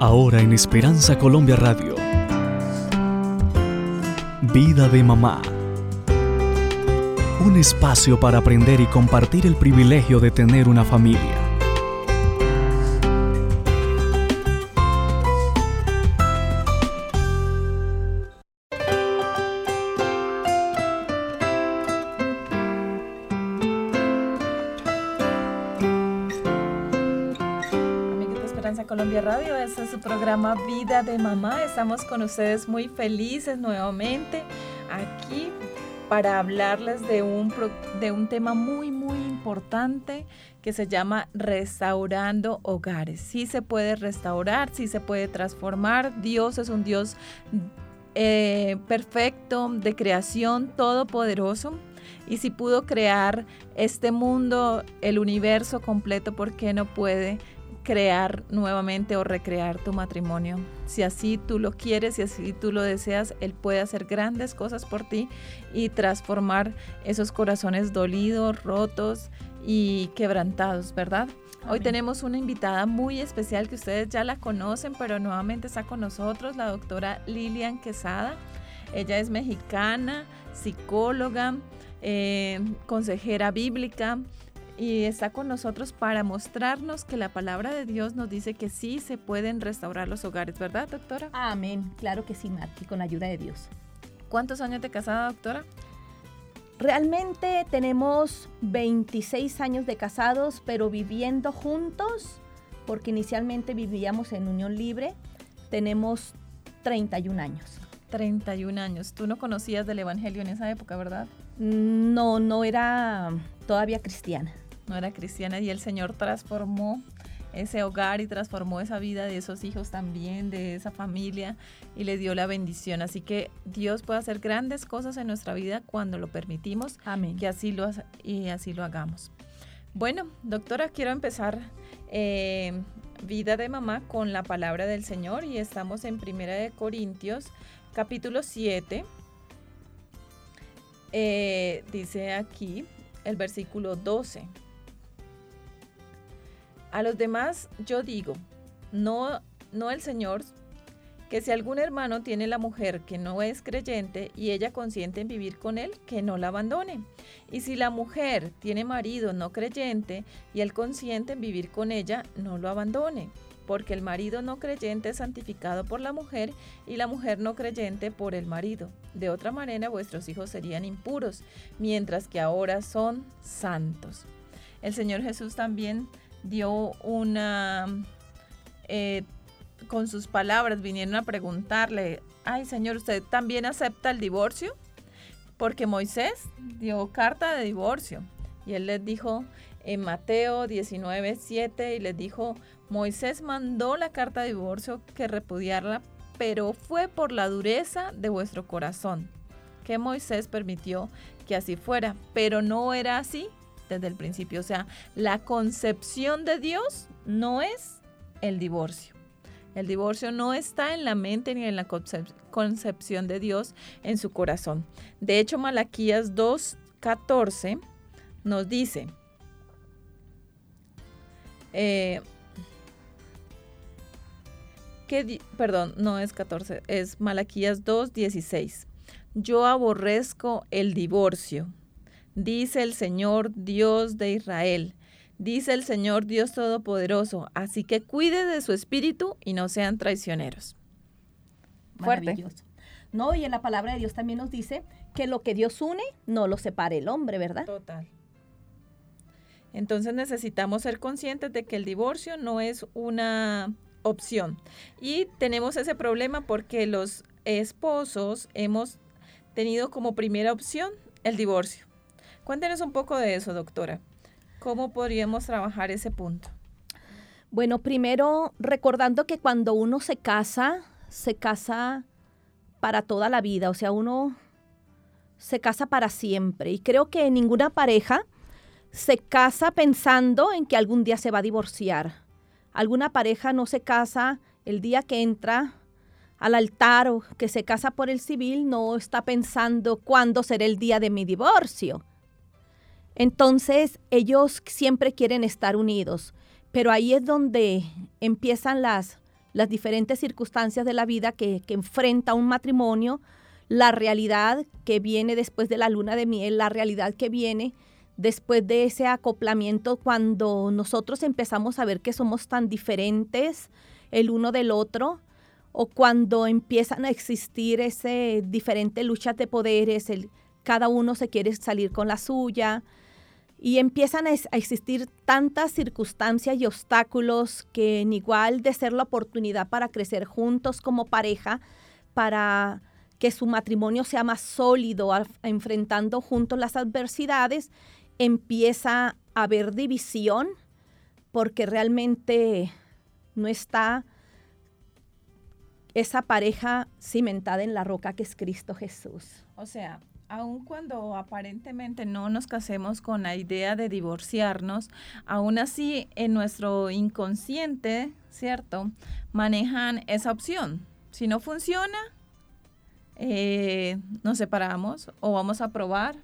Ahora en Esperanza Colombia Radio. Vida de mamá. Un espacio para aprender y compartir el privilegio de tener una familia. Radio, este es su programa Vida de Mamá. Estamos con ustedes muy felices nuevamente aquí para hablarles de un, de un tema muy, muy importante que se llama restaurando hogares. Sí se puede restaurar, sí se puede transformar. Dios es un Dios eh, perfecto, de creación, todopoderoso. Y si pudo crear este mundo, el universo completo, ¿por qué no puede crear nuevamente o recrear tu matrimonio. Si así tú lo quieres, si así tú lo deseas, Él puede hacer grandes cosas por ti y transformar esos corazones dolidos, rotos y quebrantados, ¿verdad? Hoy tenemos una invitada muy especial que ustedes ya la conocen, pero nuevamente está con nosotros, la doctora Lilian Quesada. Ella es mexicana, psicóloga, eh, consejera bíblica, y está con nosotros para mostrarnos que la palabra de Dios nos dice que sí se pueden restaurar los hogares, ¿verdad, doctora? Amén, claro que sí, Mati, con la ayuda de Dios. ¿Cuántos años de casada, doctora? Realmente tenemos 26 años de casados, pero viviendo juntos, porque inicialmente vivíamos en unión libre, tenemos 31 años. 31 años. Tú no conocías del Evangelio en esa época, ¿verdad? No, no era todavía cristiana no era cristiana y el Señor transformó ese hogar y transformó esa vida de esos hijos también, de esa familia y le dio la bendición. Así que Dios puede hacer grandes cosas en nuestra vida cuando lo permitimos Amén. que así lo, y así lo hagamos. Bueno, doctora, quiero empezar eh, vida de mamá con la palabra del Señor y estamos en Primera de Corintios, capítulo 7. Eh, dice aquí el versículo 12. A los demás yo digo, no, no el Señor, que si algún hermano tiene la mujer que no es creyente y ella consiente en vivir con él, que no la abandone. Y si la mujer tiene marido no creyente y él consiente en vivir con ella, no lo abandone. Porque el marido no creyente es santificado por la mujer y la mujer no creyente por el marido. De otra manera vuestros hijos serían impuros, mientras que ahora son santos. El Señor Jesús también dio una, eh, con sus palabras vinieron a preguntarle, ay Señor, ¿usted también acepta el divorcio? Porque Moisés dio carta de divorcio y él les dijo en Mateo 19, 7 y les dijo, Moisés mandó la carta de divorcio que repudiarla, pero fue por la dureza de vuestro corazón que Moisés permitió que así fuera, pero no era así desde el principio. O sea, la concepción de Dios no es el divorcio. El divorcio no está en la mente ni en la concepción de Dios en su corazón. De hecho, Malaquías 2.14 nos dice, eh, que, perdón, no es 14, es Malaquías 2.16. Yo aborrezco el divorcio dice el Señor Dios de Israel. Dice el Señor Dios Todopoderoso, así que cuide de su espíritu y no sean traicioneros. Fuerte. No, y en la palabra de Dios también nos dice que lo que Dios une no lo separe el hombre, ¿verdad? Total. Entonces necesitamos ser conscientes de que el divorcio no es una opción. Y tenemos ese problema porque los esposos hemos tenido como primera opción el divorcio. Cuéntenos un poco de eso, doctora. ¿Cómo podríamos trabajar ese punto? Bueno, primero recordando que cuando uno se casa, se casa para toda la vida, o sea, uno se casa para siempre. Y creo que ninguna pareja se casa pensando en que algún día se va a divorciar. Alguna pareja no se casa el día que entra al altar o que se casa por el civil, no está pensando cuándo será el día de mi divorcio. Entonces ellos siempre quieren estar unidos, pero ahí es donde empiezan las, las diferentes circunstancias de la vida que, que enfrenta un matrimonio, la realidad que viene después de la luna de miel, la realidad que viene después de ese acoplamiento cuando nosotros empezamos a ver que somos tan diferentes el uno del otro o cuando empiezan a existir ese diferentes luchas de poderes, el, cada uno se quiere salir con la suya y empiezan a, existir tantas circunstancias y obstáculos que en igual de ser la oportunidad para crecer juntos como pareja, para que su matrimonio sea más sólido, enfrentando juntos las adversidades, empieza a haber división porque realmente no está esa pareja cimentada en la roca que es Cristo Jesús. O sea, aun cuando aparentemente no nos casemos con la idea de divorciarnos, aún así en nuestro inconsciente, ¿cierto? Manejan esa opción. Si no funciona, eh, nos separamos o vamos a probar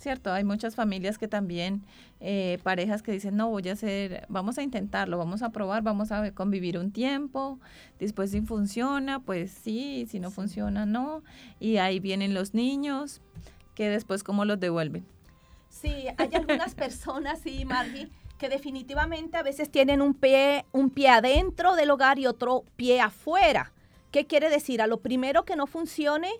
¿cierto? Hay muchas familias que también, eh, parejas que dicen, no, voy a hacer, vamos a intentarlo, vamos a probar, vamos a convivir un tiempo, después si funciona, pues sí, si no funciona, no. Y ahí vienen los niños, que después cómo los devuelven. Sí, hay algunas personas, sí, Margie, que definitivamente a veces tienen un pie, un pie adentro del hogar y otro pie afuera. ¿Qué quiere decir? A lo primero que no funcione,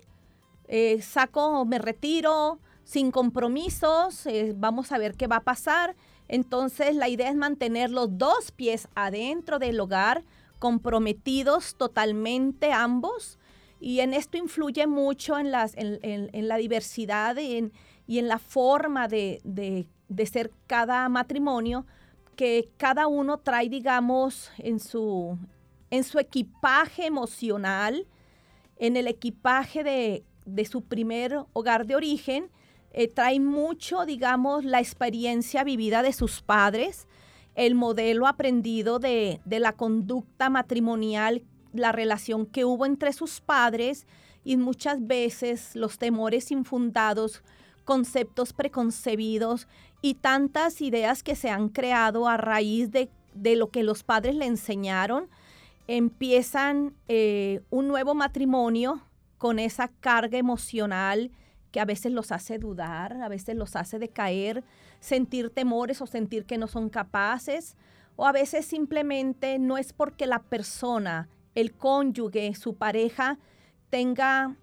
eh, saco, me retiro, sin compromisos, eh, vamos a ver qué va a pasar. Entonces la idea es mantener los dos pies adentro del hogar, comprometidos totalmente ambos. Y en esto influye mucho en, las, en, la diversidad y en la forma de, de, ser cada matrimonio, que cada uno trae, digamos, en su, en su equipaje emocional, en el equipaje de, de su primer hogar de origen, eh, trae mucho, digamos, la experiencia vivida de sus padres, el modelo aprendido de, de la conducta matrimonial, la relación que hubo entre sus padres y muchas veces los temores infundados, conceptos preconcebidos y tantas ideas que se han creado a raíz de, de lo que los padres le enseñaron, empiezan eh, un nuevo matrimonio con esa carga emocional que a veces los hace dudar, a veces los hace decaer, sentir temores o sentir que no son capaces, o a veces simplemente no es porque la persona, el cónyuge, su pareja, tenga,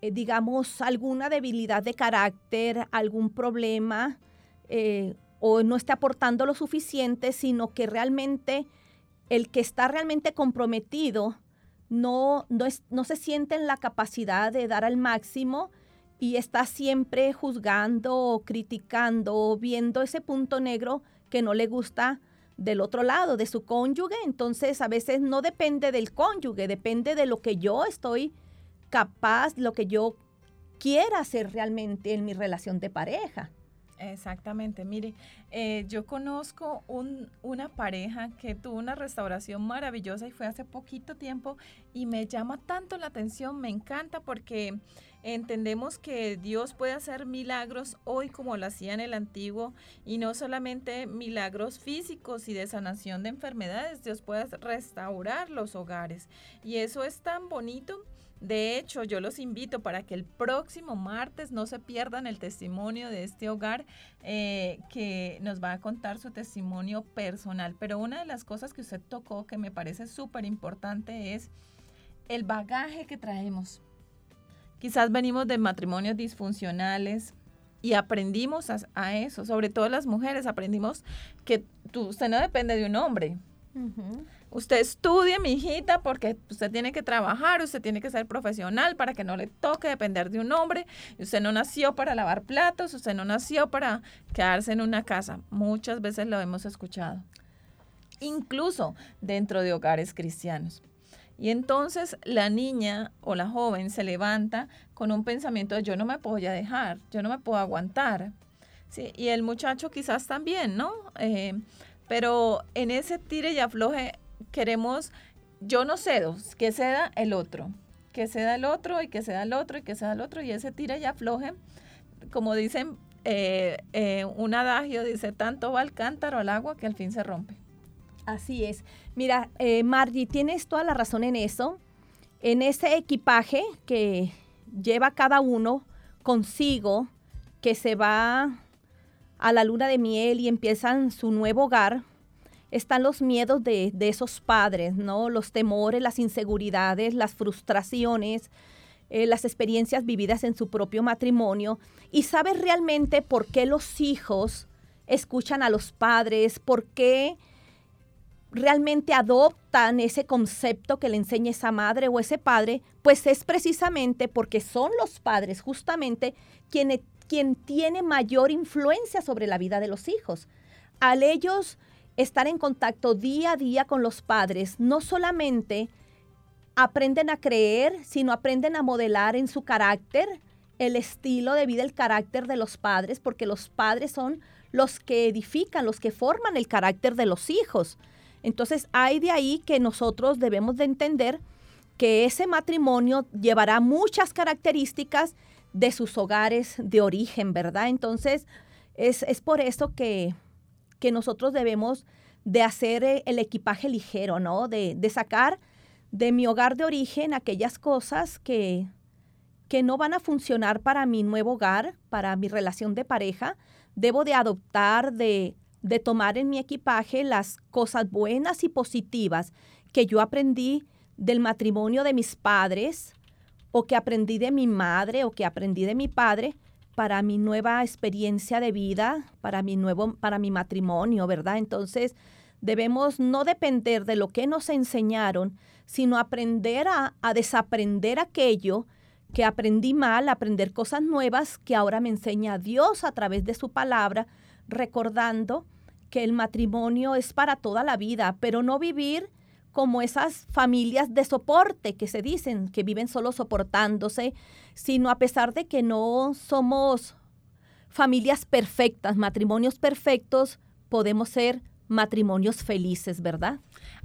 eh, digamos, alguna debilidad de carácter, algún problema, eh, o no esté aportando lo suficiente, sino que realmente el que está realmente comprometido no, no, es, no se siente en la capacidad de dar al máximo, y está siempre juzgando o criticando o viendo ese punto negro que no le gusta del otro lado, de su cónyuge. Entonces a veces no depende del cónyuge, depende de lo que yo estoy capaz, lo que yo quiera hacer realmente en mi relación de pareja. Exactamente, mire, eh, yo conozco una pareja que tuvo una restauración maravillosa y fue hace poquito tiempo y me llama tanto la atención, me encanta porque entendemos que Dios puede hacer milagros hoy como lo hacía en el antiguo y no solamente milagros físicos y de sanación de enfermedades, Dios puede restaurar los hogares y eso es tan bonito de hecho, yo los invito para que el próximo martes no se pierdan el testimonio de este hogar eh, que nos va a contar su testimonio personal. Pero una de las cosas que usted tocó que me parece súper importante es el bagaje que traemos. Quizás venimos de matrimonios disfuncionales, y aprendimos a, eso, sobre todo las mujeres, aprendimos que tú, usted no depende de un hombre. Usted estudie, mi hijita, porque usted tiene que trabajar, usted tiene que ser profesional para que no le toque depender de un hombre. Usted no nació para lavar platos, usted no nació para quedarse en una casa. Muchas veces lo hemos escuchado, incluso dentro de hogares cristianos. Y entonces la niña o la joven se levanta con un pensamiento de yo no me puedo dejar, yo no me puedo aguantar. Sí, y el muchacho quizás también, ¿no? Eh, pero en ese tire y afloje queremos, yo no cedo, que ceda el otro, que ceda el otro y que ceda el otro y que ceda el otro y ese tira y afloje, como dicen, eh, eh, un adagio dice, tanto va el cántaro al agua que al fin se rompe. Así es. Mira, eh, Margie, tienes toda la razón en eso. En ese equipaje que lleva cada uno consigo, que se va a la luna de miel y empiezan su nuevo hogar, están los miedos de, esos padres, ¿no? Los temores, las inseguridades, las frustraciones, eh, las experiencias vividas en su propio matrimonio y sabes realmente por qué los hijos escuchan a los padres, por qué realmente adoptan ese concepto que le enseña esa madre o ese padre, pues es precisamente porque son los padres justamente quien, quien tiene mayor influencia sobre la vida de los hijos. Al ellos estar en contacto día a día con los padres, no solamente aprenden a creer, sino aprenden a modelar en su carácter el estilo de vida, el carácter de los padres, porque los padres son los que edifican, los que forman el carácter de los hijos. Entonces hay de ahí que nosotros debemos de entender que ese matrimonio llevará muchas características de sus hogares de origen, ¿verdad? Entonces es, por eso que, que, nosotros debemos de hacer eh, el equipaje ligero, ¿no? De, de sacar de mi hogar de origen aquellas cosas que, que no van a funcionar para mi nuevo hogar, para mi relación de pareja. Debo de adoptar, de, de tomar en mi equipaje las cosas buenas y positivas que yo aprendí del matrimonio de mis padres o que aprendí de mi madre o que aprendí de mi padre para mi nueva experiencia de vida, para mi nuevo para mi matrimonio, ¿verdad? Entonces, debemos no depender de lo que nos enseñaron, sino aprender a, desaprender aquello que aprendí mal, aprender cosas nuevas que ahora me enseña Dios a través de su palabra, recordando que el matrimonio es para toda la vida, pero no vivir como esas familias de soporte que se dicen, que viven solo soportándose, sino a pesar de que no somos familias perfectas, matrimonios perfectos, podemos ser matrimonios felices, ¿verdad?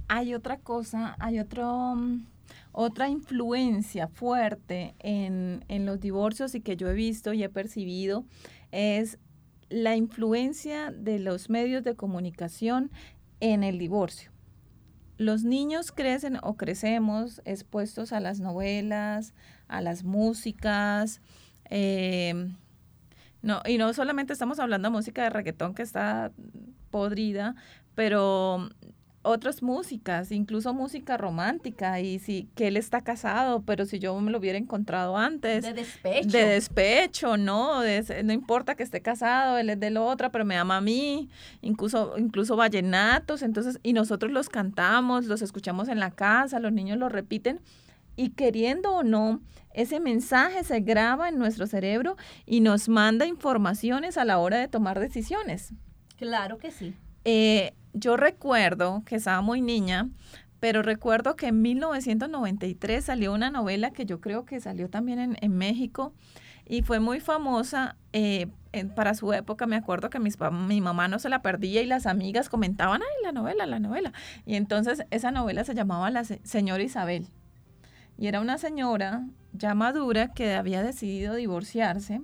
hay otra cosa, hay otro, mm, otra influencia fuerte en, los divorcios y que yo he visto y he percibido es la influencia de los medios de comunicación en el divorcio. Los niños crecen o crecemos expuestos a las novelas, a las músicas, eh, no, y no solamente estamos hablando de música de reggaetón que está podrida, pero otras músicas, incluso música romántica, y si que él está casado, pero si yo me lo hubiera encontrado antes. De despecho. De despecho, ¿no? no importa que esté casado, él es de la otra, pero me ama a mí, incluso, incluso vallenatos, entonces, y nosotros los cantamos, los escuchamos en la casa, los niños lo repiten, y queriendo o no, ese mensaje se graba en nuestro cerebro y nos manda informaciones a la hora de tomar decisiones. Claro que sí. Eh, yo recuerdo que estaba muy niña, pero recuerdo que en 1993 salió una novela que yo creo que salió también en, México y fue muy famosa eh, para su época. Me acuerdo que mis, mi mamá no se la perdía y las amigas comentaban, ay, la novela, la novela. Y entonces esa novela se llamaba La Señora Isabel. Y era una señora ya madura que había decidido divorciarse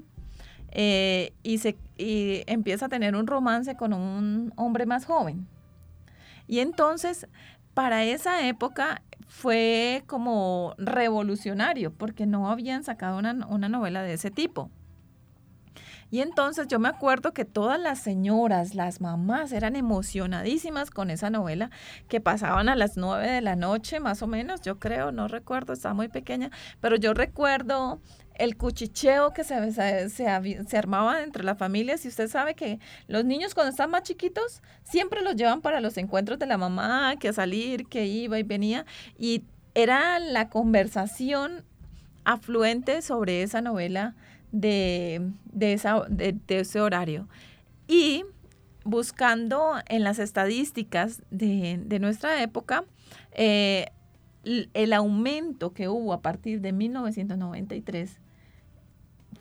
eh, y, se, y empieza a tener un romance con un hombre más joven. Y entonces, para esa época fue como revolucionario, porque no habían sacado una, novela de ese tipo. Y entonces yo me acuerdo que todas las señoras, las mamás, eran emocionadísimas con esa novela que pasaban a las nueve de la noche, más o menos, yo creo, no recuerdo, estaba muy pequeña, pero yo recuerdo el cuchicheo que se, se, se, armaba entre las familias. Y usted sabe que los niños cuando están más chiquitos siempre los llevan para los encuentros de la mamá, que a salir, que iba y venía. Y era la conversación afluente sobre esa novela de, de, esa, de, ese horario. Y buscando en las estadísticas de, de nuestra época, eh, el aumento que hubo a partir de 1993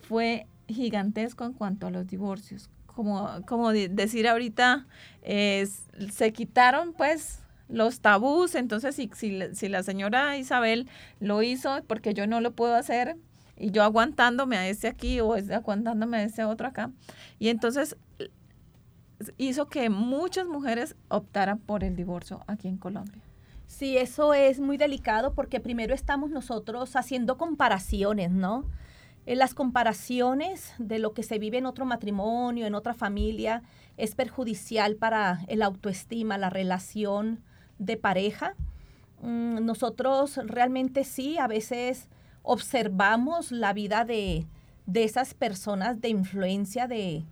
fue gigantesco en cuanto a los divorcios. Como, como decir ahorita, se quitaron pues los tabús, entonces si, si, si, la señora Isabel lo hizo porque yo no lo puedo hacer y yo aguantándome a ese aquí o aguantándome a ese otro acá, y entonces hizo que muchas mujeres optaran por el divorcio aquí en Colombia. Sí, eso es muy delicado porque primero estamos nosotros haciendo comparaciones, ¿no? En las comparaciones de lo que se vive en otro matrimonio, en otra familia, es perjudicial para el autoestima, la relación de pareja. Mm, nosotros realmente sí, a veces observamos la vida de, esas personas de influencia de,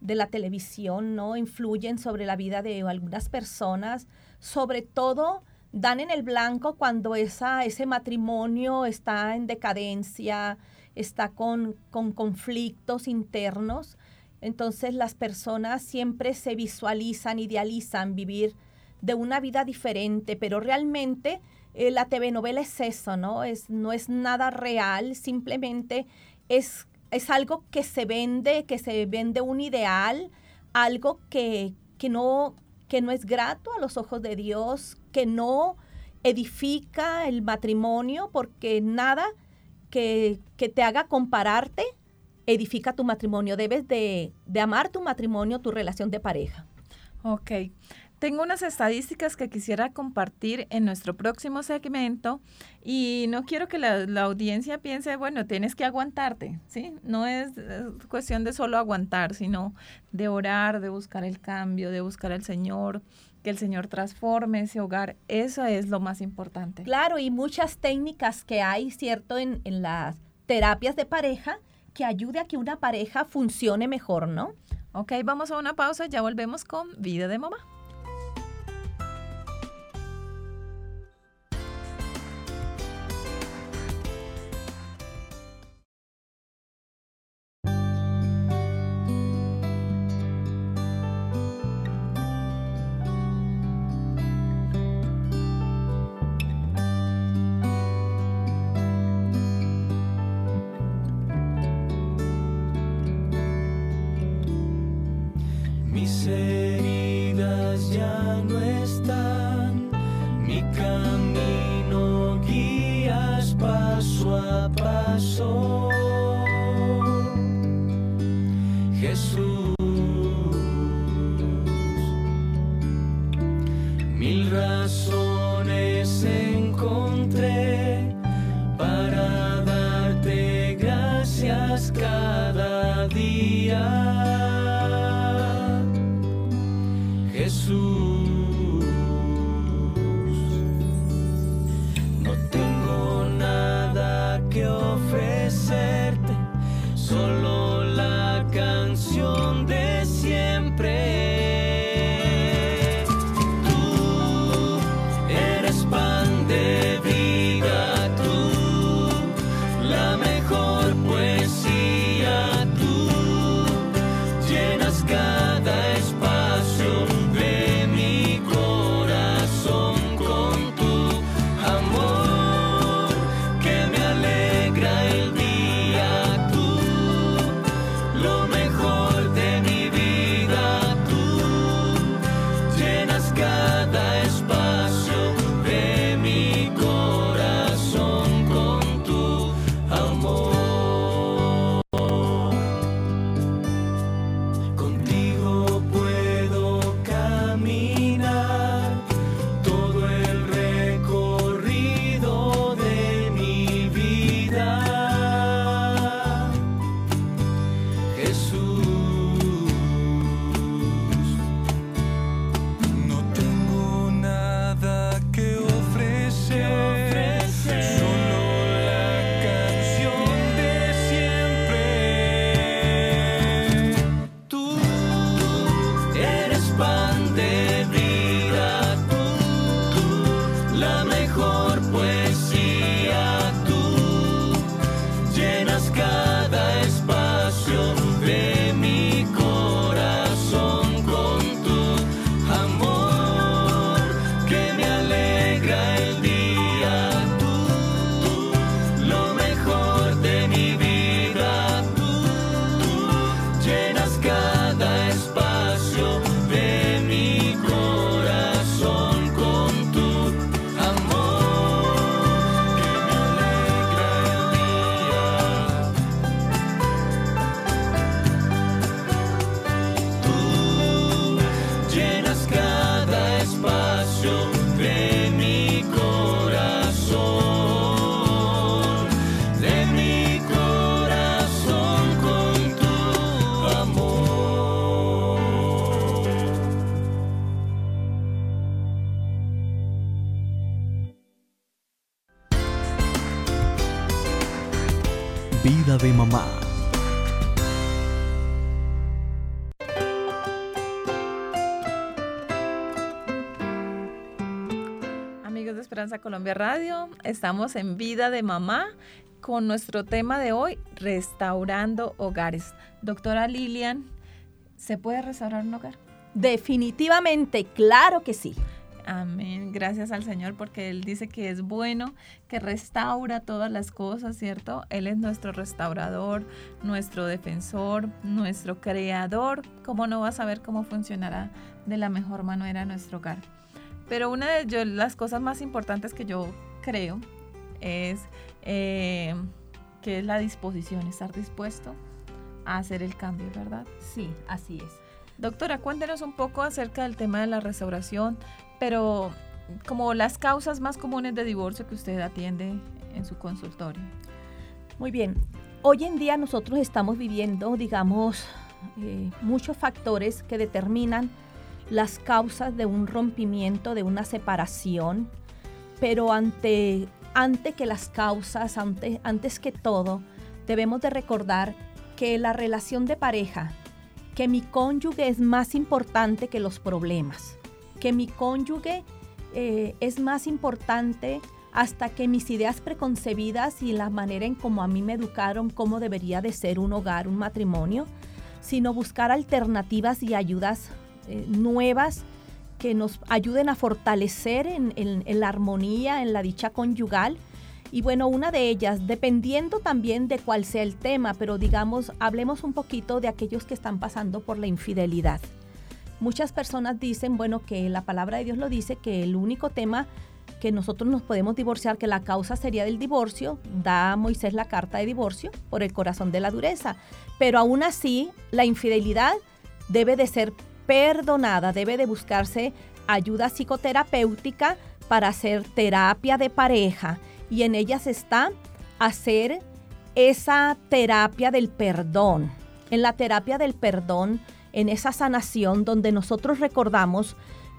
de la televisión, ¿no? Influyen sobre la vida de algunas personas, sobre todo dan en el blanco cuando esa, ese matrimonio está en decadencia, está con, con conflictos internos. Entonces las personas siempre se visualizan, idealizan vivir de una vida diferente, pero realmente eh, la TV novela es eso, ¿no? Es, no es nada real, simplemente es, es algo que se vende, que se vende un ideal, algo que, que, no, que no es grato a los ojos de Dios, que no edifica el matrimonio, porque nada que, te haga compararte edifica tu matrimonio. Debes de, de amar tu matrimonio, tu relación de pareja. Ok. Tengo unas estadísticas que quisiera compartir en nuestro próximo segmento y no quiero que la, audiencia piense, bueno, tienes que aguantarte, ¿sí? No es, cuestión de solo aguantar, sino de orar, de buscar el cambio, de buscar al Señor, que el Señor transforme ese hogar. Eso es lo más importante. Claro, y muchas técnicas que hay, ¿cierto? En, en las terapias de pareja que ayude a que una pareja funcione mejor, ¿no? Ok, vamos a una pausa, ya volvemos con Vida de Mamá. Cada Esperanza Colombia Radio, estamos en Vida de Mamá con nuestro tema de hoy, restaurando hogares. Doctora Lilian, ¿se puede restaurar un hogar? Definitivamente, claro que sí. Amén. Gracias al Señor porque Él dice que es bueno, que restaura todas las cosas, ¿cierto? Él es nuestro restaurador, nuestro defensor, nuestro creador. ¿Cómo no va a saber cómo funcionará de la mejor manera nuestro hogar? Pero una de las cosas más importantes que yo creo es eh, que es la disposición, estar dispuesto a hacer el cambio, ¿verdad? Sí, así es. Doctora, cuéntenos un poco acerca del tema de la restauración, pero como las causas más comunes de divorcio que usted atiende en su consultorio. Muy bien. Hoy en día nosotros estamos viviendo, digamos, eh, muchos factores que determinan las causas de un rompimiento, de una separación, pero ante, ante que las causas, ante, antes que todo, debemos de recordar que la relación de pareja, que mi cónyuge es más importante que los problemas que mi cónyuge eh, es más importante hasta que mis ideas preconcebidas y la manera en cómo a mí me educaron cómo debería de ser un hogar, un matrimonio, sino buscar alternativas y ayudas eh, nuevas que nos ayuden a fortalecer en, la armonía, en la dicha conyugal. Y bueno, una de ellas, dependiendo también de cuál sea el tema, pero digamos, hablemos un poquito de aquellos que están pasando por la infidelidad. Muchas personas dicen, bueno, que la palabra de Dios lo dice, que el único tema que nosotros nos podemos divorciar, que la causa sería del divorcio, da Moisés la carta de divorcio por el corazón de la dureza. Pero aún así, la infidelidad debe de ser perdonada, debe de buscarse ayuda psicoterapéutica para hacer terapia de pareja y en ellas está hacer esa terapia del perdón. En la terapia del perdón en esa sanación donde nosotros recordamos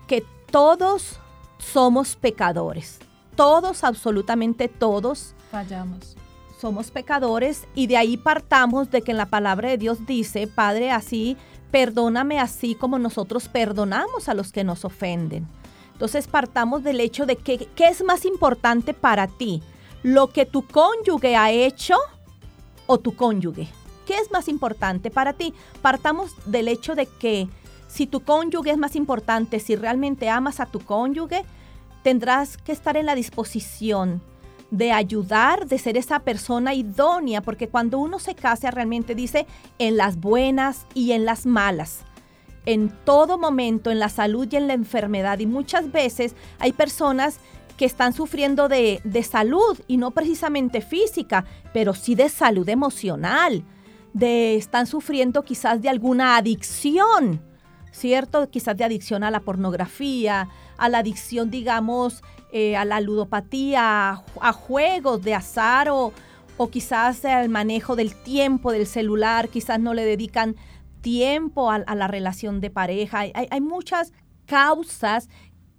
que todos somos pecadores. Todos, absolutamente todos. Fallamos. Somos pecadores y de ahí partamos de que en la palabra de Dios dice, Padre, así, perdóname así como nosotros perdonamos a los que nos ofenden. Entonces partamos del hecho de que, ¿qué es más importante para ti? ¿Lo que tu cónyuge ha hecho o tu cónyuge? ¿Qué es más importante para ti? Partamos del hecho de que si tu cónyuge es más importante, si realmente amas a tu cónyuge, tendrás que estar en la disposición de ayudar, de ser esa persona idónea, porque cuando uno se casa realmente dice en las buenas y en las malas, en todo momento, en la salud y en la enfermedad. Y muchas veces hay personas que están sufriendo de, de salud y no precisamente física, pero sí de salud emocional de están sufriendo quizás de alguna adicción, ¿cierto? Quizás de adicción a la pornografía, a la adicción, digamos, eh, a la ludopatía, a, juegos de azar o, o quizás al manejo del tiempo del celular, quizás no le dedican tiempo a, la relación de pareja. Hay, hay, muchas causas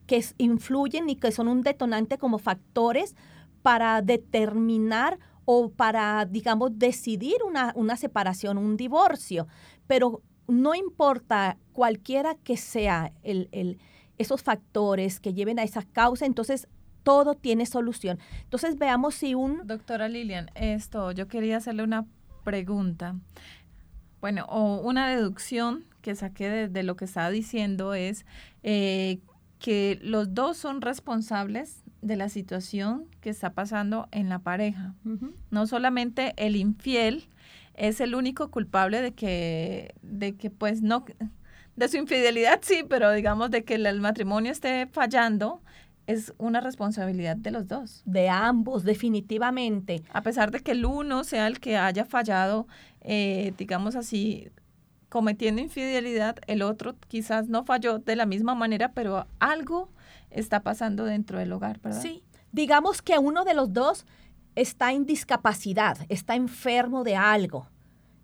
que influyen y que son un detonante como factores para determinar o para, digamos, decidir una, separación, un divorcio. Pero no importa cualquiera que sea el, esos factores que lleven a esa causa, entonces todo tiene solución. Entonces veamos si un... Doctora Lilian, esto, yo quería hacerle una pregunta. Bueno, o una deducción que saqué de, lo que estaba diciendo es eh, que los dos son responsables de la situación que está pasando en la pareja. No solamente el infiel es el único culpable de que, de que pues no, de su infidelidad sí, pero digamos de que el, matrimonio esté fallando, es una responsabilidad de los dos. De ambos, definitivamente. A pesar de que el uno sea el que haya fallado, eh, digamos así, cometiendo infidelidad, el otro quizás no falló de la misma manera, pero algo está pasando dentro del hogar, ¿verdad? Sí, digamos que uno de los dos está en discapacidad, está enfermo de algo.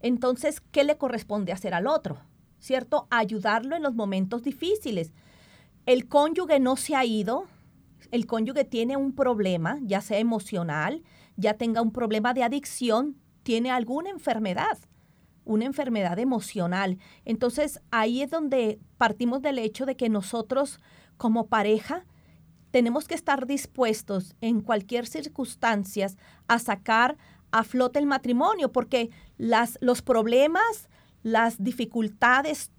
Entonces, ¿qué le corresponde hacer al otro? ¿Cierto? Ayudarlo en los momentos difíciles. El cónyuge no se ha ido, el cónyuge tiene un problema, ya sea emocional, ya tenga un problema de adicción, tiene alguna enfermedad, una enfermedad emocional. Entonces ahí es donde partimos del hecho de que nosotros como pareja tenemos que estar dispuestos en cualquier circunstancia a sacar a flote el matrimonio, porque las, los problemas, las dificultades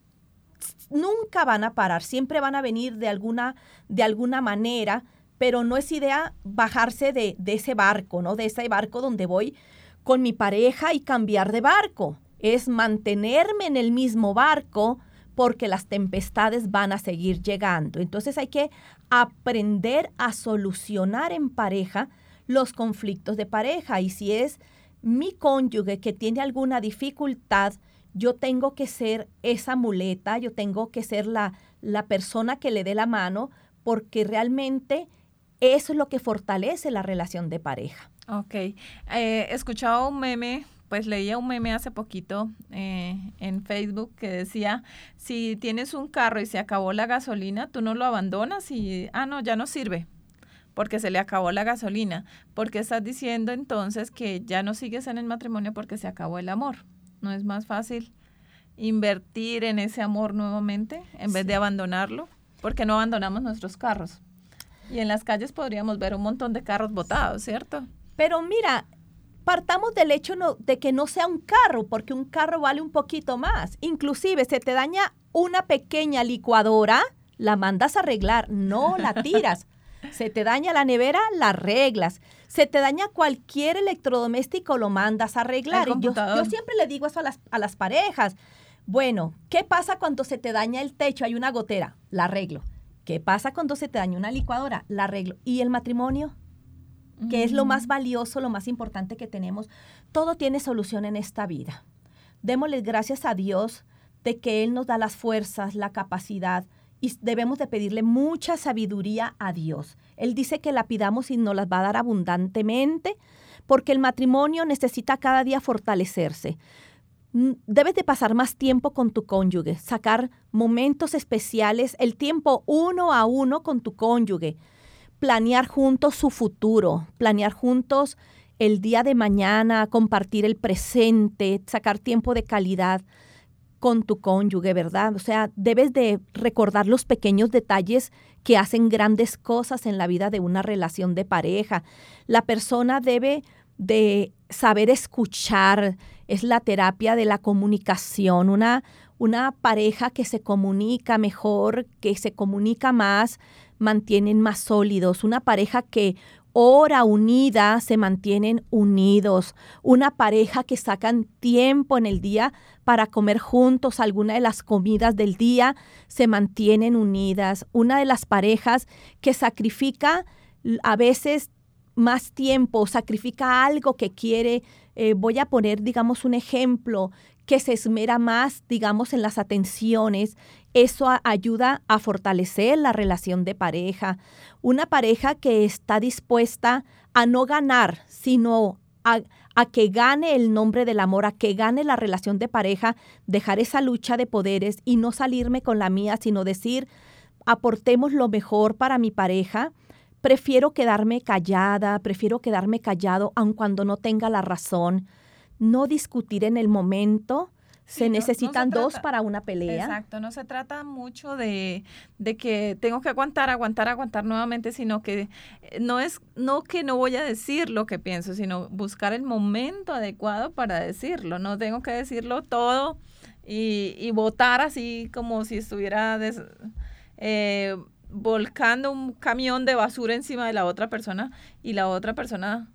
nunca van a parar, siempre van a venir de alguna, de alguna manera, pero no es idea bajarse de, de ese barco, ¿no? De ese barco donde voy con mi pareja y cambiar de barco. Es mantenerme en el mismo barco porque las tempestades van a seguir llegando. Entonces hay que aprender a solucionar en pareja los conflictos de pareja. Y si es mi cónyuge que tiene alguna dificultad, yo tengo que ser esa muleta, yo tengo que ser la, la persona que le dé la mano, porque realmente eso es lo que fortalece la relación de pareja. Ok. Eh, he escuchado un meme, pues leía un meme hace poquito eh, en Facebook que decía, si tienes un carro y se acabó la gasolina, tú no lo abandonas y, ah, no, ya no sirve porque se le acabó la gasolina. Porque estás diciendo entonces que ya no sigues en el matrimonio porque se acabó el amor. ¿No es más fácil invertir en ese amor nuevamente en vez de abandonarlo? Porque no abandonamos nuestros carros. Y en las calles podríamos ver un montón de carros botados, ¿cierto? Pero mira, partamos del hecho de que no sea un carro, porque un carro vale un poquito más. Inclusive, se te daña una pequeña licuadora, la mandas a arreglar, no la tiras. se te daña la nevera, la arreglas. Se te daña cualquier electrodoméstico, lo mandas a arreglar. yo, yo, siempre le digo eso a las, a las parejas. Bueno, ¿qué pasa cuando se te daña el techo? Hay una gotera, la arreglo. ¿Qué pasa cuando se te daña una licuadora? La arreglo. ¿Y el matrimonio? que es lo más valioso, lo más importante que tenemos. Todo tiene solución en esta vida. Démosle gracias a Dios de que Él nos da las fuerzas, la capacidad y debemos de pedirle mucha sabiduría a Dios. Él dice que la pidamos y nos las va a dar abundantemente porque el matrimonio necesita cada día fortalecerse. Mm, debes de pasar más tiempo con tu cónyuge, sacar momentos especiales, el tiempo uno a uno con tu cónyuge, planear juntos su futuro, planear juntos el día de mañana, compartir el presente, sacar tiempo de calidad con tu cónyuge, ¿verdad? O sea, debes de recordar los pequeños detalles que hacen grandes cosas en la vida de una relación de pareja. La persona debe de saber escuchar, es la terapia de la comunicación, una, una pareja que se comunica mejor, que se comunica más, mantienen más sólidos, una pareja que ora unida, se mantienen unidos, una pareja que sacan tiempo en el día para comer juntos alguna de las comidas del día, se mantienen unidas, una de las parejas que sacrifica a veces más tiempo, sacrifica algo que quiere eh, voy a poner, digamos, un ejemplo que se esmera más, digamos, en las atenciones. Eso ayuda a fortalecer la relación de pareja. Una pareja que está dispuesta a no ganar, sino a, a, que gane el nombre del amor, a que gane la relación de pareja, dejar esa lucha de poderes y no salirme con la mía, sino decir, aportemos lo mejor para mi pareja Prefiero quedarme callada, prefiero quedarme callado aun cuando no tenga la razón. No discutir en el momento. se necesitan dos para una pelea. Exacto, no se trata mucho de, de, que tengo que aguantar, aguantar, aguantar nuevamente, sino que eh, no es, no que no voy a decir lo que pienso, sino buscar el momento adecuado para decirlo. No tengo que decirlo todo y, y votar así como si estuviera eh, volcando un camión de basura encima de la otra persona y la otra persona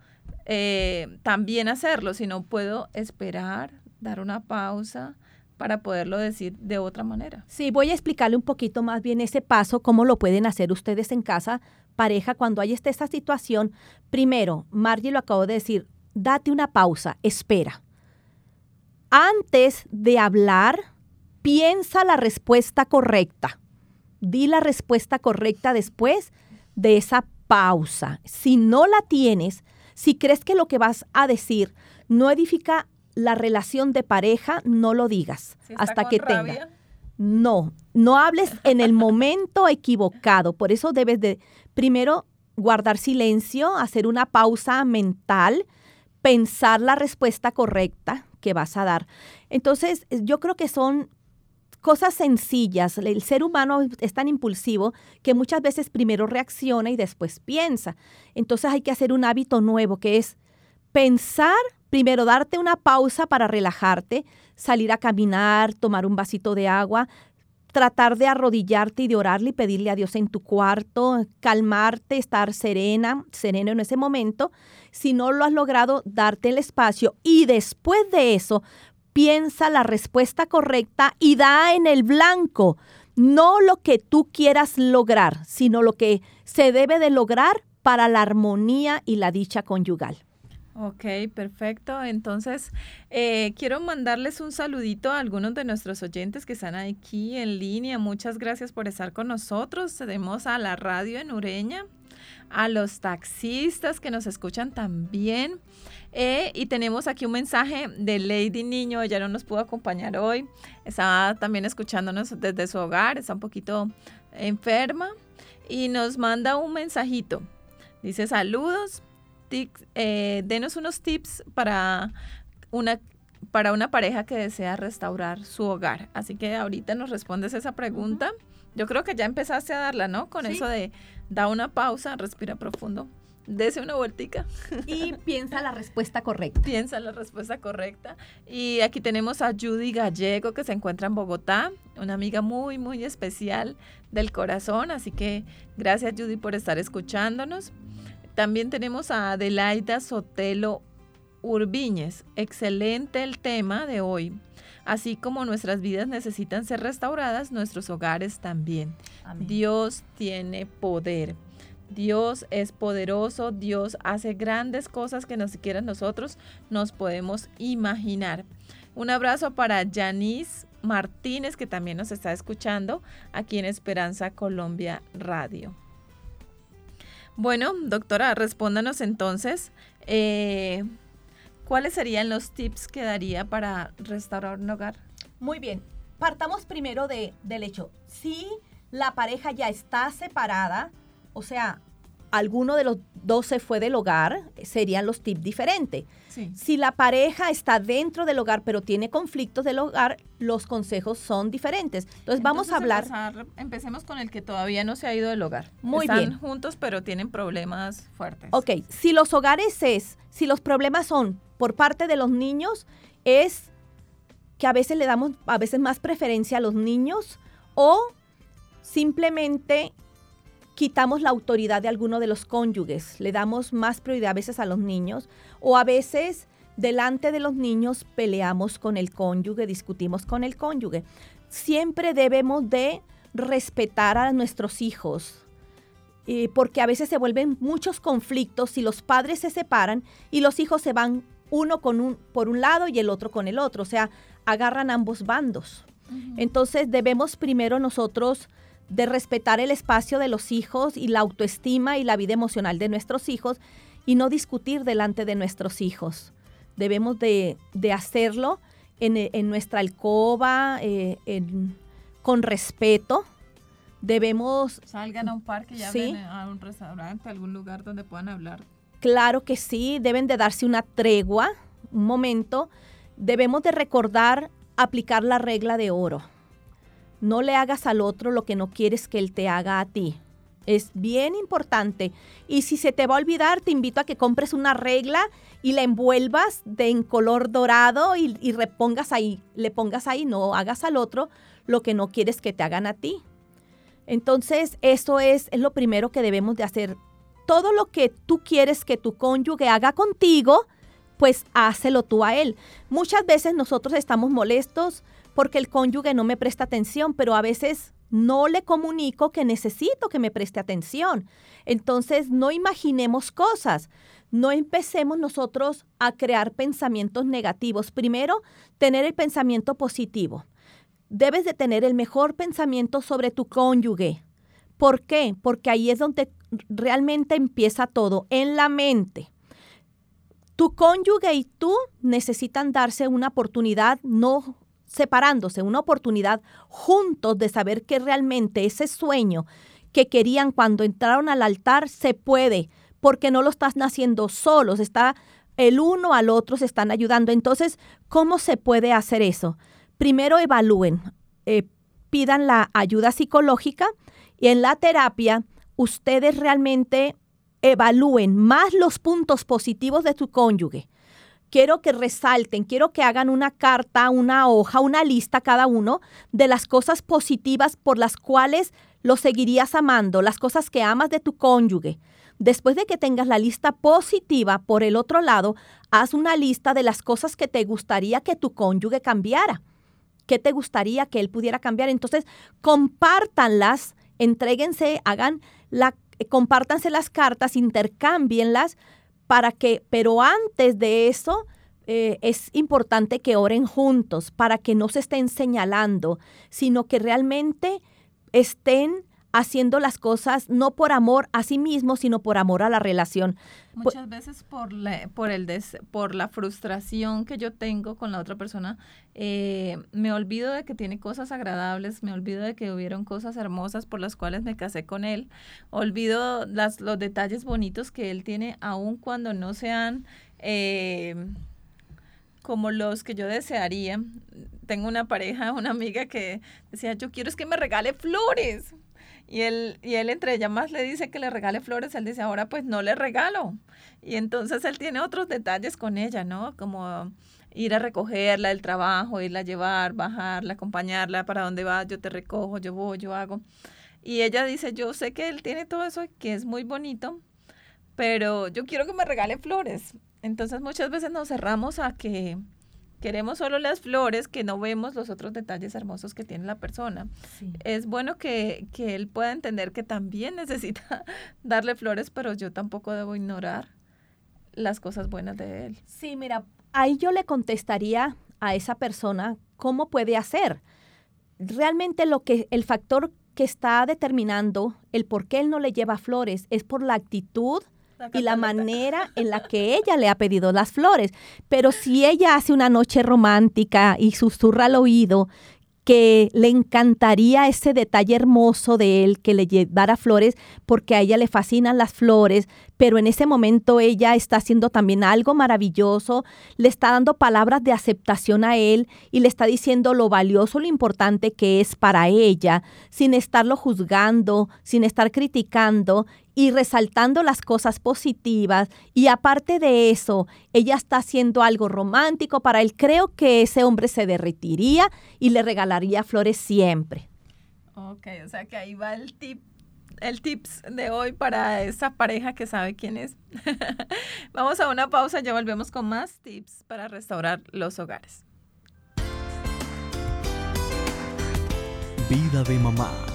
eh, también hacerlo, sino puedo esperar, dar una pausa para poderlo decir de otra manera. Sí, voy a explicarle un poquito más bien ese paso, cómo lo pueden hacer ustedes en casa, pareja, cuando hay esta, esta situación. Primero, Margie lo acabo de decir, date una pausa, espera. Antes de hablar, piensa la respuesta correcta di la respuesta correcta después de esa pausa. Si no la tienes, si crees que lo que vas a decir no edifica la relación de pareja, no lo digas hasta que tenga. No, no hables en el momento equivocado. Por eso debes de primero guardar silencio, hacer una pausa mental, pensar la respuesta correcta que vas a dar. Entonces, yo creo que son cosas sencillas. El ser humano es tan impulsivo que muchas veces primero reacciona y después piensa. Entonces hay que hacer un hábito nuevo que es pensar, primero darte una pausa para relajarte, salir a caminar, tomar un vasito de agua, tratar de arrodillarte y de orarle y pedirle a Dios en tu cuarto, calmarte, estar serena, sereno en ese momento. Si no lo has logrado, darte el espacio y después de eso, piensa la respuesta correcta y da en el blanco, no lo que tú quieras lograr, sino lo que se debe de lograr para la armonía y la dicha conyugal. Ok, perfecto. Entonces, eh, quiero mandarles un saludito a algunos de nuestros oyentes que están aquí en línea. Muchas gracias por estar con nosotros. Tenemos a la radio en Ureña, a los taxistas que nos escuchan también. Eh, y tenemos aquí un mensaje de Lady Niño, ella no nos pudo acompañar hoy. Estaba también escuchándonos desde su hogar, está un poquito enferma y nos manda un mensajito. Dice saludos, eh, denos unos tips para una, para una pareja que desea restaurar su hogar. Así que ahorita nos respondes esa pregunta. Yo creo que ya empezaste a darla, ¿no? Con eso de da una pausa, respira profundo, dese una vueltica. Y piensa la respuesta correcta. Piensa la respuesta correcta. Y aquí tenemos a Judy Gallego, que se encuentra en Bogotá, una amiga muy, muy especial del corazón. Así que gracias, Judy, por estar escuchándonos. También tenemos a Adelaida Sotelo Urbiñez. Excelente el tema de hoy. Así como nuestras vidas necesitan ser restauradas, nuestros hogares también. Dios tiene poder. Dios es poderoso, Dios hace grandes cosas que ni siquiera nosotros nos podemos imaginar. Un abrazo para Janice Martínez, que también nos está escuchando aquí en Esperanza Colombia Radio. Bueno, doctora, respóndanos entonces, eh, ¿cuáles serían los tips que daría para restaurar un hogar? Muy bien, partamos primero de, del hecho, si la pareja ya está separada, o sea, alguno de los dos se fue del hogar, serían los tips diferentes. Si la pareja está dentro del hogar pero tiene conflictos del hogar, los consejos son diferentes. Entonces, vamos a hablar. empecemos con el que todavía no se ha ido del hogar. Muy Están bien. juntos pero tienen problemas fuertes. Ok, si los hogares es, si los problemas son por parte de los niños, es que a veces le damos a veces más preferencia a los niños o simplemente quitamos la autoridad de alguno de los cónyuges, le damos más prioridad a veces a los niños o a veces delante de los niños peleamos con el cónyuge, discutimos con el cónyuge. Siempre debemos de respetar a nuestros hijos, eh, porque a veces se vuelven muchos conflictos si los padres se separan y los hijos se van uno con un, por un lado y el otro con el otro, o sea, agarran ambos bandos. Entonces debemos primero nosotros de respetar el espacio de los hijos y la autoestima y la vida emocional de nuestros hijos y no discutir delante de nuestros hijos. Debemos de, hacerlo en, nuestra alcoba, eh, con respeto. Debemos... Salgan a un parque, ya ¿sí? a un restaurante, a algún lugar donde puedan hablar. Claro que sí, deben de darse una tregua, un momento. Debemos de recordar aplicar la regla de oro no le hagas al otro lo que no quieres que él te haga a ti. Es bien importante. Y si se te va a olvidar, te invito a que compres una regla y la envuelvas de en color dorado y, repongas ahí, le pongas ahí, no hagas al otro lo que no quieres que te hagan a ti. Entonces, eso es, es lo primero que debemos de hacer. Todo lo que tú quieres que tu cónyuge haga contigo, pues hácelo tú a él. Muchas veces nosotros estamos molestos porque el cónyuge no me presta atención, pero a veces no le comunico que necesito que me preste atención. Entonces, no imaginemos cosas. No empecemos nosotros a crear pensamientos negativos. Primero, tener el pensamiento positivo. Debes de tener el mejor pensamiento sobre tu cónyuge. ¿Por qué? Porque ahí es donde realmente empieza todo, en la mente. Tu cónyuge y tú necesitan darse una oportunidad, no separándose, una oportunidad juntos de saber que realmente ese sueño que querían cuando entraron al altar se puede, porque no lo estás naciendo solos, está el uno al otro se están ayudando. Entonces, ¿cómo se puede hacer eso? Primero evalúen, eh, pidan la ayuda psicológica y en la terapia ustedes realmente evalúen más los puntos positivos de su cónyuge. Quiero que resalten, quiero que hagan una carta, una hoja, una lista cada uno de las cosas positivas por las cuales lo seguirías amando, las cosas que amas de tu cónyuge. Después de que tengas la lista positiva por el otro lado, haz una lista de las cosas que te gustaría que tu cónyuge cambiara. ¿Qué te gustaría que él pudiera cambiar? Entonces, compártanlas, entréguense, hagan la, compártanse las cartas, intercámbienlas para que, pero antes de eso, eh, es importante que oren juntos para que no se estén señalando, sino que realmente estén haciendo las cosas no por amor a sí mismo, sino por amor a la relación. Muchas veces por la, por el por la frustración que yo tengo con la otra persona, eh, me olvido de que tiene cosas agradables, me olvido de que hubieron cosas hermosas por las cuales me casé con él, olvido las, los detalles bonitos que él tiene, aun cuando no sean... Eh, como los que yo desearía. Tengo una pareja, una amiga que decía, yo quiero es que me regale flores. Y él, y él entre ella más le dice que le regale flores, él dice, ahora pues no le regalo. Y entonces él tiene otros detalles con ella, ¿no? Como ir a recogerla del trabajo, irla a llevar, bajarla, acompañarla, para dónde va, yo te recojo, yo voy, yo hago. Y ella dice, yo sé que él tiene todo eso, que es muy bonito, pero yo quiero que me regale flores. Entonces muchas veces nos cerramos a que Queremos solo las flores, que no vemos los otros detalles hermosos que tiene la persona. Es bueno que, que él pueda entender que también necesita darle flores, pero yo tampoco debo ignorar las cosas buenas de él. Sí, mira, ahí yo le contestaría a esa persona cómo puede hacer. Realmente lo que el factor que está determinando el por qué él no le lleva flores es por la actitud y la manera en la que ella le ha pedido las flores. Pero si ella hace una noche romántica y susurra al oído que le encantaría ese detalle hermoso de él, que le llevara flores, porque a ella le fascinan las flores, pero en ese momento ella está haciendo también algo maravilloso, le está dando palabras de aceptación a él y le está diciendo lo valioso, lo importante que es para ella, sin estarlo juzgando, sin estar criticando y resaltando las cosas positivas y aparte de eso, ella está haciendo algo romántico para él, creo que ese hombre se derretiría y le regalaría flores siempre. Ok, o sea que ahí va el tip, el tips de hoy para esa pareja que sabe quién es. Vamos a una pausa, ya volvemos con más tips para restaurar los hogares. Vida de mamá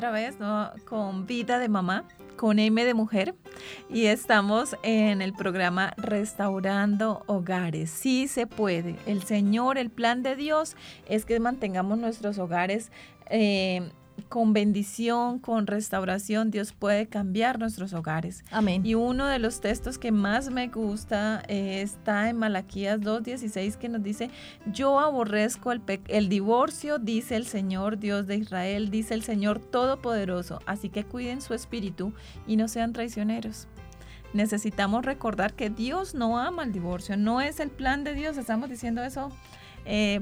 otra vez con Vida de Mamá, con M de Mujer, y estamos en el programa Restaurando Hogares. Sí se puede. El Señor, el plan de Dios es que mantengamos nuestros hogares eh, con bendición, con restauración, Dios puede cambiar nuestros hogares. Amén. Y uno de los textos que más me gusta eh, está en Malaquías 2.16 que nos dice, yo aborrezco el, el divorcio, dice el Señor Dios de Israel, dice el Señor Todopoderoso, así que cuiden su espíritu y no sean traicioneros necesitamos recordar que Dios no ama el divorcio, no es el plan de Dios, estamos diciendo eso eh,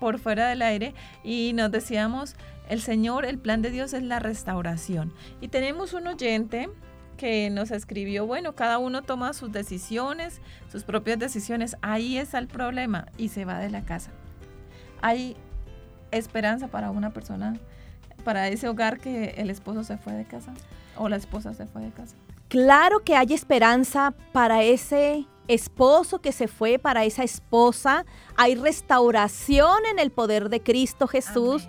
por fuera del aire y nos decíamos, el Señor, el plan de Dios es la restauración. Y tenemos un oyente que nos escribió, bueno, cada uno toma sus decisiones, sus propias decisiones, ahí está el problema y se va de la casa. Hay esperanza para una persona, para ese hogar que el esposo se fue de casa o la esposa se fue de casa. Claro que hay esperanza para ese esposo que se fue, para esa esposa. Hay restauración en el poder de Cristo Jesús.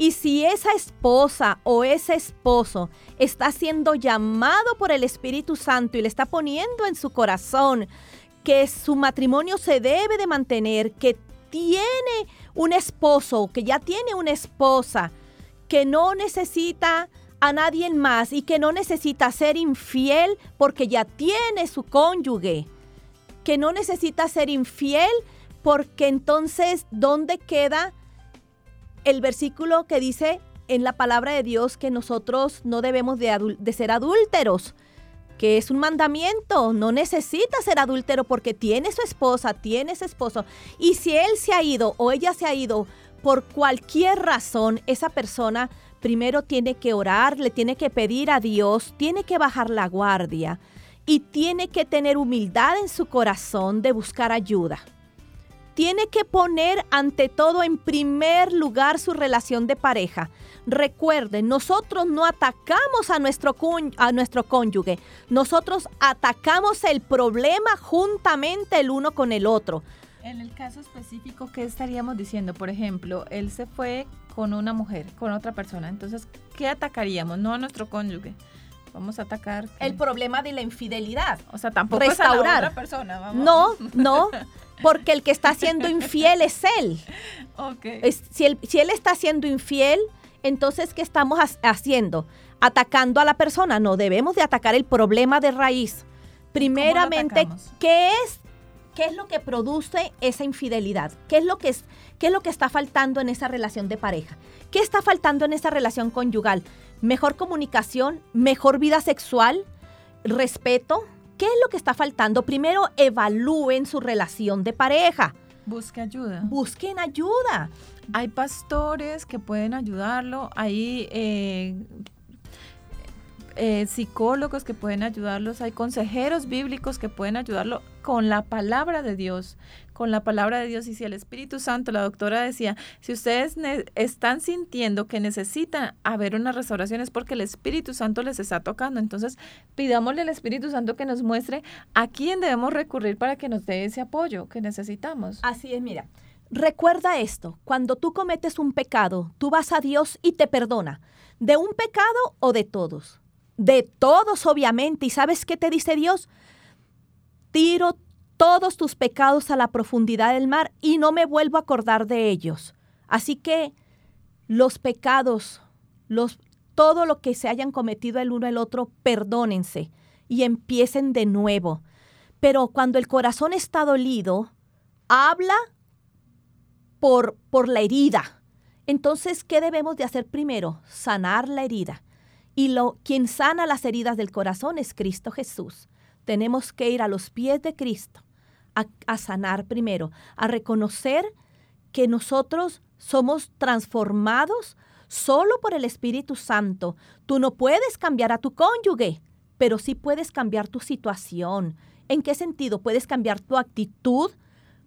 Y si esa esposa o ese esposo está siendo llamado por el Espíritu Santo y le está poniendo en su corazón que su matrimonio se debe de mantener, que tiene un esposo, que ya tiene una esposa, que no necesita a nadie más y que no necesita ser infiel porque ya tiene su cónyuge, que no necesita ser infiel porque entonces, ¿dónde queda el versículo que dice en la palabra de Dios que nosotros no debemos de, ser adúlteros, que es un mandamiento, no necesita ser adúltero porque tiene su esposa, tiene su esposo. Y si él se ha ido o ella se ha ido por cualquier razón, esa persona primero tiene que orar, le tiene que pedir a Dios, tiene que bajar la guardia y tiene que tener humildad en su corazón de buscar ayuda tiene que poner ante todo en primer lugar su relación de pareja. Recuerden, nosotros no atacamos a nuestro, cónyuge, nosotros atacamos el problema juntamente el uno con el otro. En el caso específico, ¿qué estaríamos diciendo? Por ejemplo, él se fue con una mujer, con otra persona. Entonces, ¿qué atacaríamos? No a nuestro cónyuge. Vamos a atacar. El problema de la infidelidad. O sea, tampoco restaurar. Es a la otra persona. Vamos. No, no. porque el que está siendo infiel es él. si, él si él está siendo infiel, entonces, ¿qué estamos haciendo? Atacando a la persona. No, debemos de atacar el problema de raíz. Primeramente, ¿qué es, ¿qué es lo que produce esa infidelidad? ¿Qué es, lo que es, ¿Qué es lo que está faltando en esa relación de pareja? ¿Qué está faltando en esa relación conyugal? Mejor comunicación, mejor vida sexual, respeto, ¿Qué es lo que está faltando? Primero evalúen su relación de pareja. Busque ayuda. Busquen ayuda. Hay pastores que pueden ayudarlo, hay eh, eh, psicólogos que pueden ayudarlos, hay consejeros bíblicos que pueden ayudarlo con la palabra de Dios, con la palabra de Dios. Y si el Espíritu Santo, la doctora decía, si ustedes están sintiendo que necesitan haber una restauración es porque el Espíritu Santo les está tocando. Entonces, pidámosle al Espíritu Santo que nos muestre a quién debemos recurrir para que nos dé ese apoyo que necesitamos. Así es, mira. Recuerda esto, cuando tú cometes un pecado, tú vas a Dios y te perdona, de un pecado o de todos. De todos, obviamente. ¿Y sabes qué te dice Dios? Tiro todos tus pecados a la profundidad del mar y no me vuelvo a acordar de ellos. Así que los pecados, los, todo lo que se hayan cometido el uno el otro, perdónense y empiecen de nuevo. Pero cuando el corazón está dolido, habla por, por la herida. Entonces, ¿qué debemos de hacer primero? Sanar la herida. Y lo, quien sana las heridas del corazón es Cristo Jesús. Tenemos que ir a los pies de Cristo a, a sanar primero, a reconocer que nosotros somos transformados solo por el Espíritu Santo. Tú no puedes cambiar a tu cónyuge, pero sí puedes cambiar tu situación. ¿En qué sentido? Puedes cambiar tu actitud,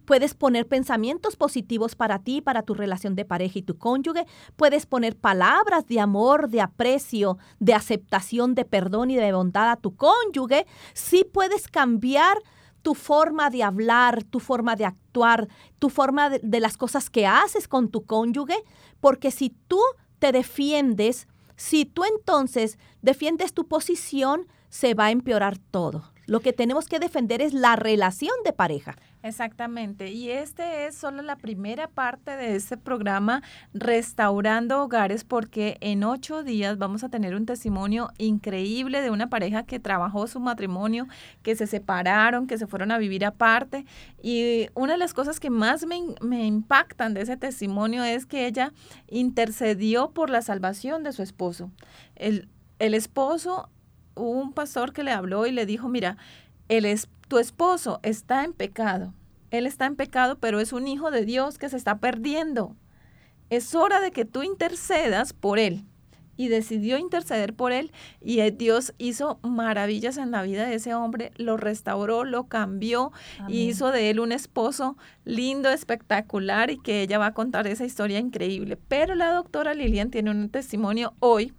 Puedes poner pensamientos positivos para ti, para tu relación de pareja y tu cónyuge. Puedes poner palabras de amor, de aprecio, de aceptación, de perdón y de bondad a tu cónyuge. Sí puedes cambiar tu forma de hablar, tu forma de actuar, tu forma de, de las cosas que haces con tu cónyuge, porque si tú te defiendes, si tú entonces defiendes tu posición, se va a empeorar todo. Lo que tenemos que defender es la relación de pareja. Exactamente. Y este es solo la primera parte de este programa Restaurando Hogares porque en ocho días vamos a tener un testimonio increíble de una pareja que trabajó su matrimonio, que se separaron, que se fueron a vivir aparte. Y una de las cosas que más me, me impactan de ese testimonio es que ella intercedió por la salvación de su esposo. El, el esposo, un pastor que le habló y le dijo, mira, el es, tu esposo está en pecado. Él está en pecado, pero es un hijo de Dios que se está perdiendo. Es hora de que tú intercedas por él. Y decidió interceder por él y eh, Dios hizo maravillas en la vida de ese hombre, lo restauró, lo cambió y hizo de él un esposo lindo, espectacular y que ella va a contar esa historia increíble. Pero la doctora Lilian tiene un testimonio hoy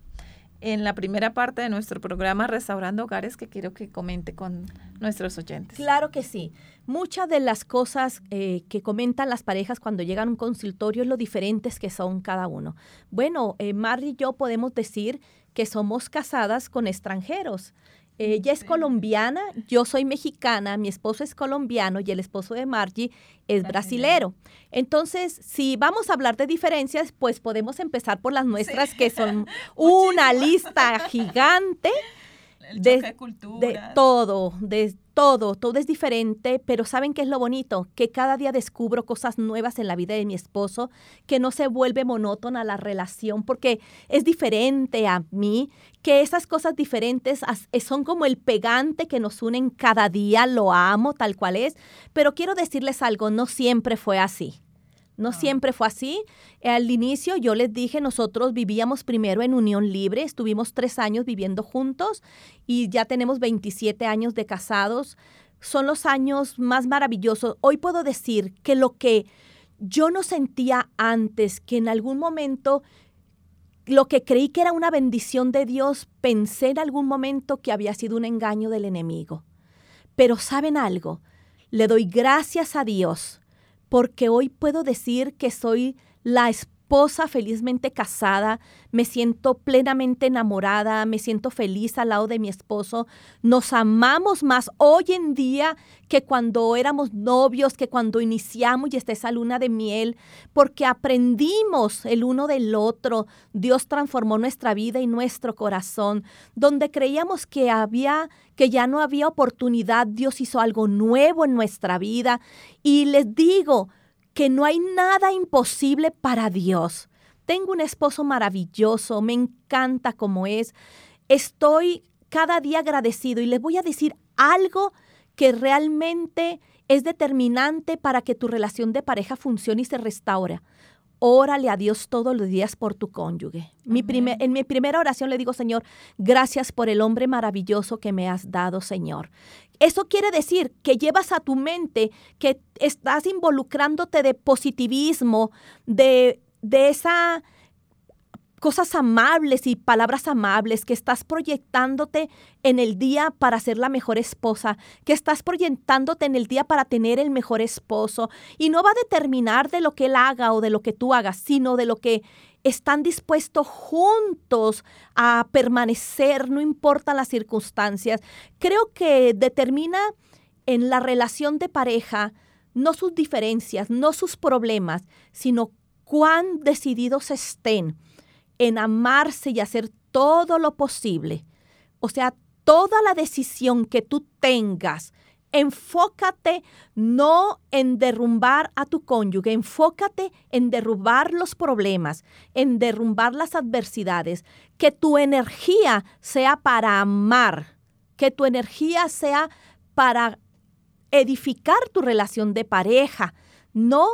en la primera parte de nuestro programa Restaurando Hogares que quiero que comente con nuestros oyentes. Claro que sí. Muchas de las cosas eh, que comentan las parejas cuando llegan a un consultorio es lo diferentes que son cada uno. Bueno, eh, y yo podemos decir que somos casadas con extranjeros. Ella es colombiana, yo soy mexicana, mi esposo es colombiano y el esposo de Margie es brasilero. Entonces, si vamos a hablar de diferencias, pues podemos empezar por las nuestras, que son una lista gigante de, de, todo, de todo, todo es diferente, pero ¿saben qué es lo bonito? Que cada día descubro cosas nuevas en la vida de mi esposo, que no se vuelve monótona la relación, porque es diferente a mí, que esas cosas diferentes eh, son como el pegante que nos unen cada día, lo amo tal cual es, pero quiero decirles algo, no siempre fue así. No siempre fue así. Al inicio yo les dije, nosotros vivíamos primero en unión libre, estuvimos tres años viviendo juntos y ya tenemos 27 años de casados. Son los años más maravillosos. Hoy puedo decir que lo que yo no sentía antes, que en algún momento lo que creí que era una bendición de Dios, pensé en algún momento que había sido un engaño del enemigo. Pero ¿saben algo? Le doy gracias a Dios porque hoy puedo decir que soy la esposa felizmente casada, me siento plenamente enamorada, me siento feliz al lado de mi esposo, nos amamos más hoy en día que cuando éramos novios, que cuando iniciamos y está esa luna de miel, porque aprendimos el uno del otro, Dios transformó nuestra vida y nuestro corazón, donde creíamos que había que ya no había oportunidad, Dios hizo algo nuevo en nuestra vida. Y les digo, que no hay nada imposible para Dios. Tengo un esposo maravilloso, me encanta como es. Estoy cada día agradecido y les voy a decir algo que realmente es determinante para que tu relación de pareja funcione y se restaure. Órale a Dios todos los días por tu cónyuge. Mi primer, en mi primera oración le digo, Señor, gracias por el hombre maravilloso que me has dado, Señor. Eso quiere decir que llevas a tu mente que estás involucrándote de positivismo, de, de esa cosas amables y palabras amables, que estás proyectándote en el día para ser la mejor esposa, que estás proyectándote en el día para tener el mejor esposo. Y no va a determinar de lo que él haga o de lo que tú hagas, sino de lo que están dispuestos juntos a permanecer, no importa las circunstancias. Creo que determina en la relación de pareja no sus diferencias, no sus problemas, sino cuán decididos estén en amarse y hacer todo lo posible. O sea, toda la decisión que tú tengas, enfócate no en derrumbar a tu cónyuge, enfócate en derrubar los problemas, en derrumbar las adversidades, que tu energía sea para amar, que tu energía sea para edificar tu relación de pareja, no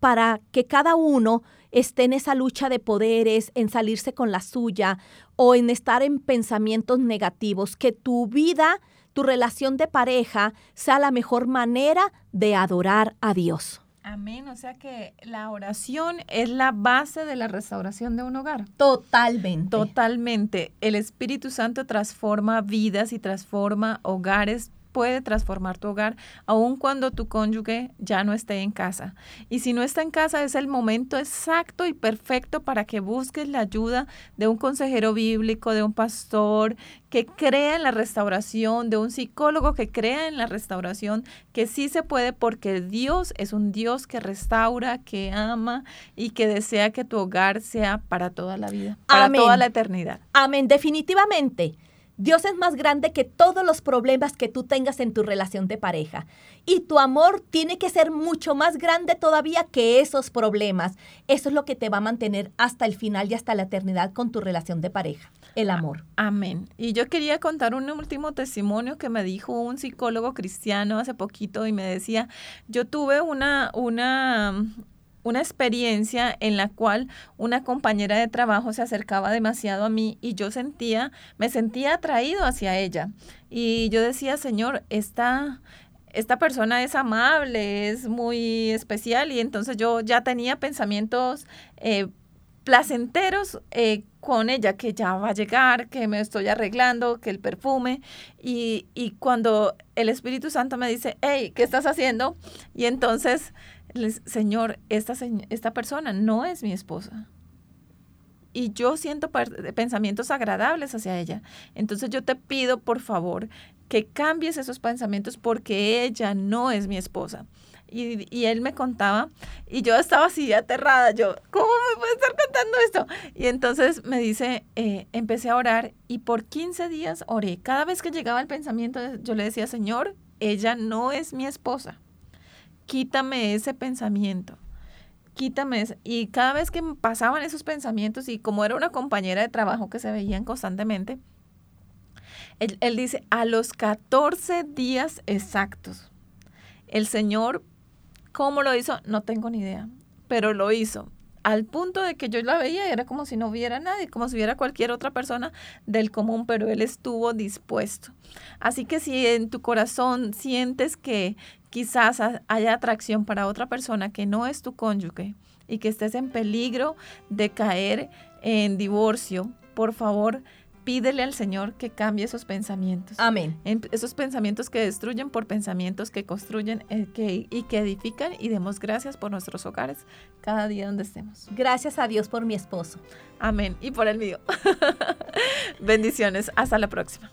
para que cada uno esté en esa lucha de poderes, en salirse con la suya o en estar en pensamientos negativos, que tu vida, tu relación de pareja sea la mejor manera de adorar a Dios. Amén. O sea que la oración es la base de la restauración de un hogar. Totalmente. Totalmente. El Espíritu Santo transforma vidas y transforma hogares puede transformar tu hogar, aun cuando tu cónyuge ya no esté en casa. Y si no está en casa, es el momento exacto y perfecto para que busques la ayuda de un consejero bíblico, de un pastor que crea en la restauración, de un psicólogo que crea en la restauración, que sí se puede porque Dios es un Dios que restaura, que ama y que desea que tu hogar sea para toda la vida, para toda la eternidad. Amén, definitivamente. Dios es más grande que todos los problemas que tú tengas en tu relación de pareja. Y tu amor tiene que ser mucho más grande todavía que esos problemas. Eso es lo que te va a mantener hasta el final y hasta la eternidad con tu relación de pareja, el amor. Amén. Y yo quería contar un último testimonio que me dijo un psicólogo cristiano hace poquito y me decía, yo tuve una, una, una experiencia en la cual una compañera de trabajo se acercaba demasiado a mí y yo sentía, me sentía atraído hacia ella. Y yo decía, Señor, esta, esta persona es amable, es muy especial y entonces yo ya tenía pensamientos eh, placenteros eh, con ella, que ya va a llegar, que me estoy arreglando, que el perfume. Y, y cuando el Espíritu Santo me dice, hey, ¿qué estás haciendo? Y entonces Señor, esta, esta persona no es mi esposa. Y yo siento pensamientos agradables hacia ella. Entonces yo te pido, por favor, que cambies esos pensamientos porque ella no es mi esposa. Y, él me contaba y yo estaba así aterrada, yo, ¿cómo me puede estar contando esto? Y entonces me dice, eh, empecé a orar y por 15 días oré. Cada vez que llegaba el pensamiento, yo le decía, Señor, ella no es mi esposa quítame ese pensamiento. Quítame ese. Y cada vez que pasaban esos pensamientos, y como era una compañera de trabajo que se veían constantemente, él, dice, a los 14 días exactos, el Señor, ¿cómo lo hizo? No tengo ni idea, pero lo hizo al punto de que yo la veía era como si no hubiera nadie, como si hubiera cualquier otra persona del común, pero él estuvo dispuesto. Así que si en tu corazón sientes que quizás haya atracción para otra persona que no es tu cónyuge y que estés en peligro de caer en divorcio, por favor, pídele al Señor que cambie esos pensamientos. Amén. esos pensamientos que destruyen por pensamientos que construyen eh, que, y que edifican y demos gracias por nuestros hogares cada día donde estemos. Gracias a Dios por mi esposo. Amén. Y por el mío. Bendiciones. Hasta la próxima.